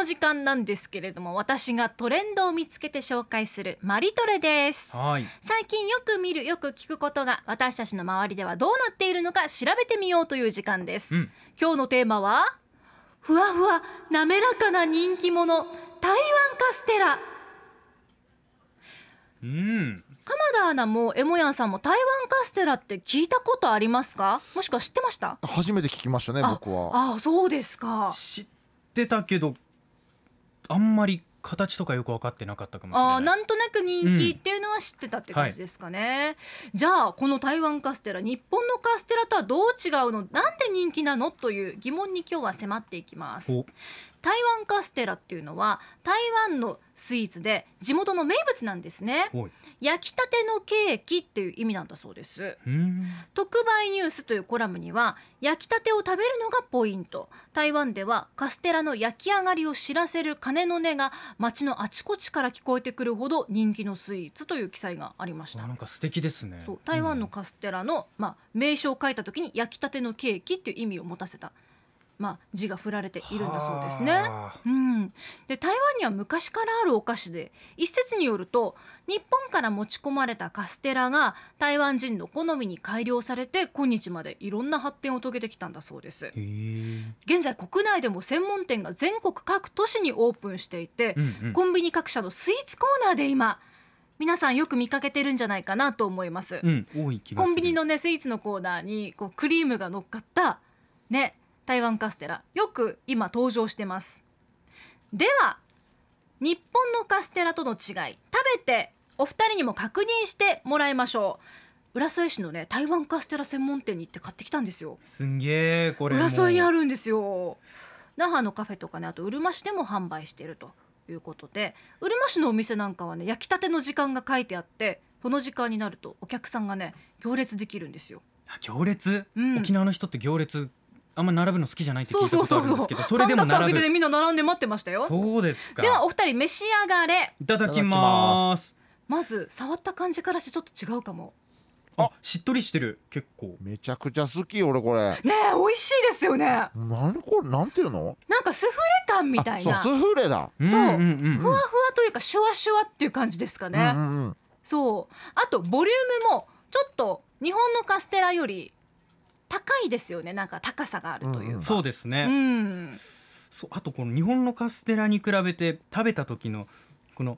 の時間なんですけれども私がトレンドを見つけて紹介するマリトレです。はい。最近よく見るよく聞くことが私たちの周りではどうなっているのか調べてみようという時間です、うん。今日のテーマはふわふわ滑らかな人気者台湾カステラ。うん。鎌田アナもエモヤンさんも台湾カステラって聞いたことありますか？もしくは知ってました？初めて聞きましたねあ僕は。あそうですか。知ってたけどあんまり形とかよく分かってなかったかもしれない。あーなんとなく人気っていうのは知ってたって感じですかね、じゃあこの台湾カステラ日本のカステラとはどう違うの？なんで人気なの？という疑問に今日は迫っていきます。お台湾カステラっていうのは台湾のスイーツで地元の名物なんですね。焼きたてのケーキっていう意味なんだそうです。うん。特売ニュースというコラムには焼きたてを食べるのがポイント。台湾ではカステラの焼き上がりを知らせる鐘の音が街のあちこちから聞こえてくるほど人気のスイーツという記載がありました。あなんか素敵ですね。そう台湾のカステラの、まあ、名称を書いた時に焼きたてのケーキっていう意味を持たせた、まあ、字が振られているんだそうですね。はあ。うん、で台湾には昔からあるお菓子で一説によると日本から持ち込まれたカステラが台湾人の好みに改良されて今日までいろんな発展を遂げてきたんだそうです。現在国内でも専門店が全国各都市にオープンしていて、うんうん。コンビニ各社のスイーツコーナーで今皆さんよく見かけてるんじゃないかなと思います、うん多い気がする。コンビニのねスイーツのコーナーにこうクリームが乗っかったね台湾カステラよく今登場してます。では日本のカステラとの違い食べてお二人にも確認してもらいましょう。浦添市のね台湾カステラ専門店に行って買ってきたんですよ。すんげえこれ浦添にあるんですよ。那覇のカフェとかねあとうるま市でも販売していると。いうことでうるま市のお店なんかはね焼きたての時間が書いてあってこの時間になるとお客さんがね行列できるんですよ。あ行列、うん。沖縄の人って行列あんま並ぶの好きじゃないって聞そういたことあそうそうそうるんですけどそれでも並ぶ。けてねみんな並んで待ってましたよ。そうですか。ではお二人召し上がれ。いただきます。まず触った感じからしてちょっと違うかも。あしっとりしてる。結構。めちゃくちゃ好き俺これ。ねえ美味しいですよね。何これ？なんていうの？なんかスフレ感みたいな。あそうスフレだ。う。んそうんんん。ふわふわというかシュワシュワっていう感じですかね、うんうんうん。そう。あとボリュームもちょっと日本のカステラより高いですよね。なんか高さがあるというか、そうですね、うん。そうあとこの日本のカステラに比べて食べた時のこの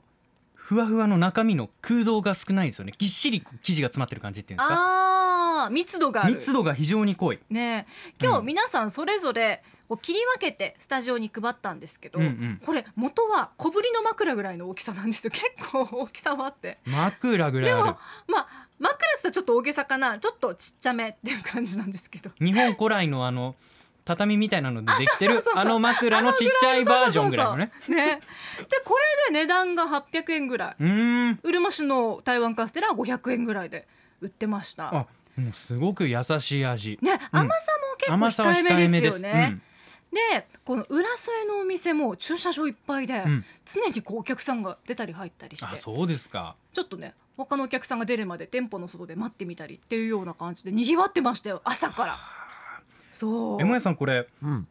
ふわふわの中身の空洞が少ないですよね。ぎっしり生地が詰まってる感じっていうんですか？あー密度がある。密度が非常に濃い。ね。え今日うん。皆さんそれぞれこう切り分けてスタジオに配ったんですけど、うんうん。これ元は小ぶりの枕ぐらいの大きさなんですよ。結構大きさはあって。枕ぐらいでもまあ枕って言ったらちょっと大げさかな。ちょっとちっちゃめっていう感じなんですけど。日本古来のあの畳みたいなのでできてるあの枕のちっちゃいバージョンぐらいのね。ね。でこれで値段が800円ぐらい。うーん。うるま市の台湾カステラは500円ぐらいで売ってました。あもうすごく優しい味。ね甘さも結構控えめですすよね。でこの浦添のお店も駐車場いっぱいで、うんうん。常にこうお客さんが出たり入ったりして。あそうですか。ちょっとね他のお客さんが出るまで店舗の外で待ってみたりっていうような感じで賑わってましたよ朝から。そう。えもやさんこれうん。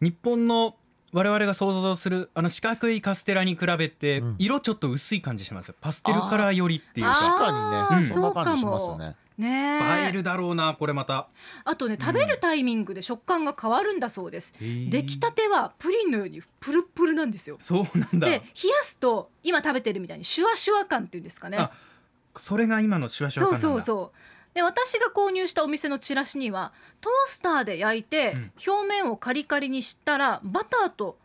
日本の我々が想像するあの四角いカステラに比べてうん。色ちょっと薄い感じしますよ。パステルカラーよりっていうあか確かにね、ーそんな感じしますよねねえ。映えるだろうなこれまた。あとね食べるタイミングで食感が変わるんだそうです、へー。出来たてはプリンのようにプルプルなんですよそうなんだで冷やすと今食べてるみたいにシュワシュワ感っていうんですかねあそれが今のシュワシュワそう感なんだ。そうそうで私が購入したお店のチラシにはトースターで焼いて、うん。表面をカリカリにしたらバターと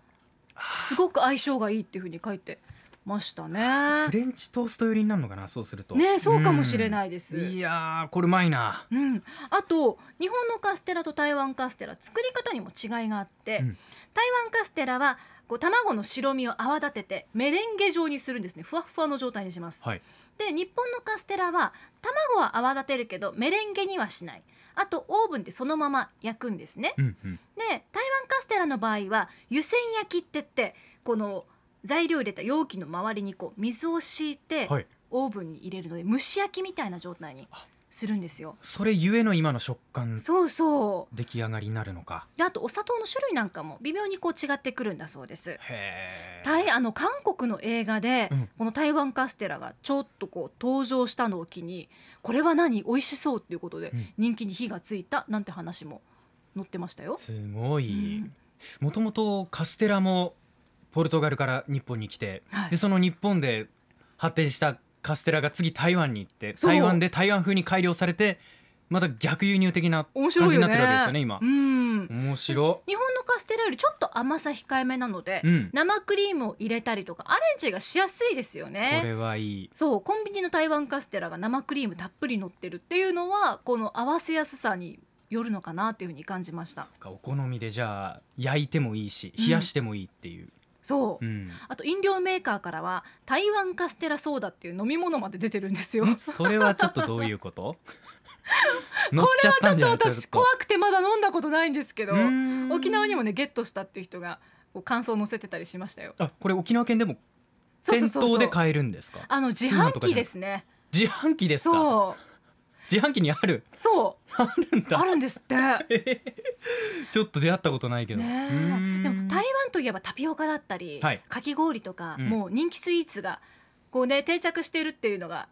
すごく相性がいいっていうふうに書いてましたね。フレンチトースト寄りになるのかな？そうすると。ねそうかもしれないです。うん。いやーこれうまいな。うん、あと日本のカステラと台湾カステラ作り方にも違いがあって、うん。台湾カステラはこう卵の白身を泡立ててメレンゲ状にするんですね。ふわっふわの状態にします、はい。で日本のカステラは卵は泡立てるけどメレンゲにはしない。あとオーブンでそのまま焼くんですね。うんうん。で台湾カステラの場合は湯煎焼きって言ってこの材料入れた容器の周りにこう水を敷いて、はい。オーブンに入れるので蒸し焼きみたいな状態にするんですよ。それゆえの今の食感そうそう。出来上がりになるのか。であとお砂糖の種類なんかも微妙にこう違ってくるんだそうです。へえ台あの韓国の映画で、うん。この台湾カステラがちょっとこう登場したのを機にこれは何？美味しそうっていうことでうん。人気に火がついたなんて話も載ってましたよ。すごい。うん。もともとカステラもポルトガルから日本に来て、はい。でその日本で発展したカステラが次台湾に行ってそう。台湾で台湾風に改良されてまた逆輸入的な面感じ白いよね。になってるわけですよね今。うん。面白。日本のカステラよりちょっと甘さ控えめなので、うん。生クリームを入れたりとかアレンジがしやすいですよこね。れはいい。そうコンビニの台湾カステラが生クリームたっぷり乗ってるっていうのはこの合わせやすさによるのかなっていうふうに感じました。お好みでじゃあ焼いてもいいしうん冷やしてもいいっていう、そう、うん。あと飲料メーカーからは台湾カステラソーダっていう飲み物まで出てるんですよ。こそれはちょっとどういうこと？乗っれはちょっと私怖くてまだ飲んだことないんですけど沖縄にもねゲットしたっていう人がこう感想を載せてたりしましたよ。あこれ沖縄県でも店頭で買えるんですか？あの自販機ですね。自販機ですか？自販機にある？そう。あるんだ。あるんですって。ねちょっと出会ったことないけど。うーえ。ん。でもといえばタピオカだったり、はい。かき氷とか、うん。もう人気スイーツがこうね定着しているっていうのが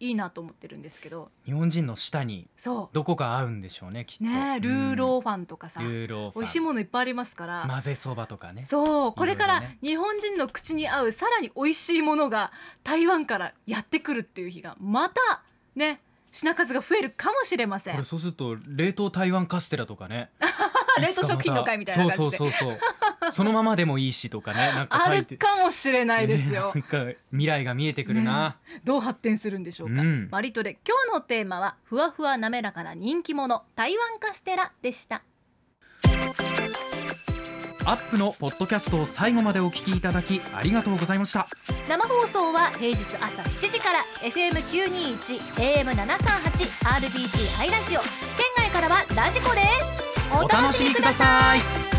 いいなと思ってるんですけど、日本人の舌にそどこか合うんでしょうねきっと。うねえルーローファンとかさ、うんルーローファン。美味しいものいっぱいありますから。混ぜそばとかね。そうこれからいろいろね。日本人の口に合うさらに美味しいものが台湾からやってくるっていう日がまたね品数が増えるかもしれません。これそうすると冷凍台湾カステラとかね。冷凍食品の会みたいな感じで。そうそうそうそう そのままでもいいしとかねなんかあるかもしれないですよ。ねなんか未来が見えてくるな、どう発展するんでしょうか、うん。マリトレ今日のテーマはふわふわ滑らかな人気者台湾カステラでした。アップのポッドキャストを最後までお聞きいただきありがとうございました。生放送は平日朝7時から FM921 AM738 RBC ハイラジオ。県外からはラジコですお楽しみください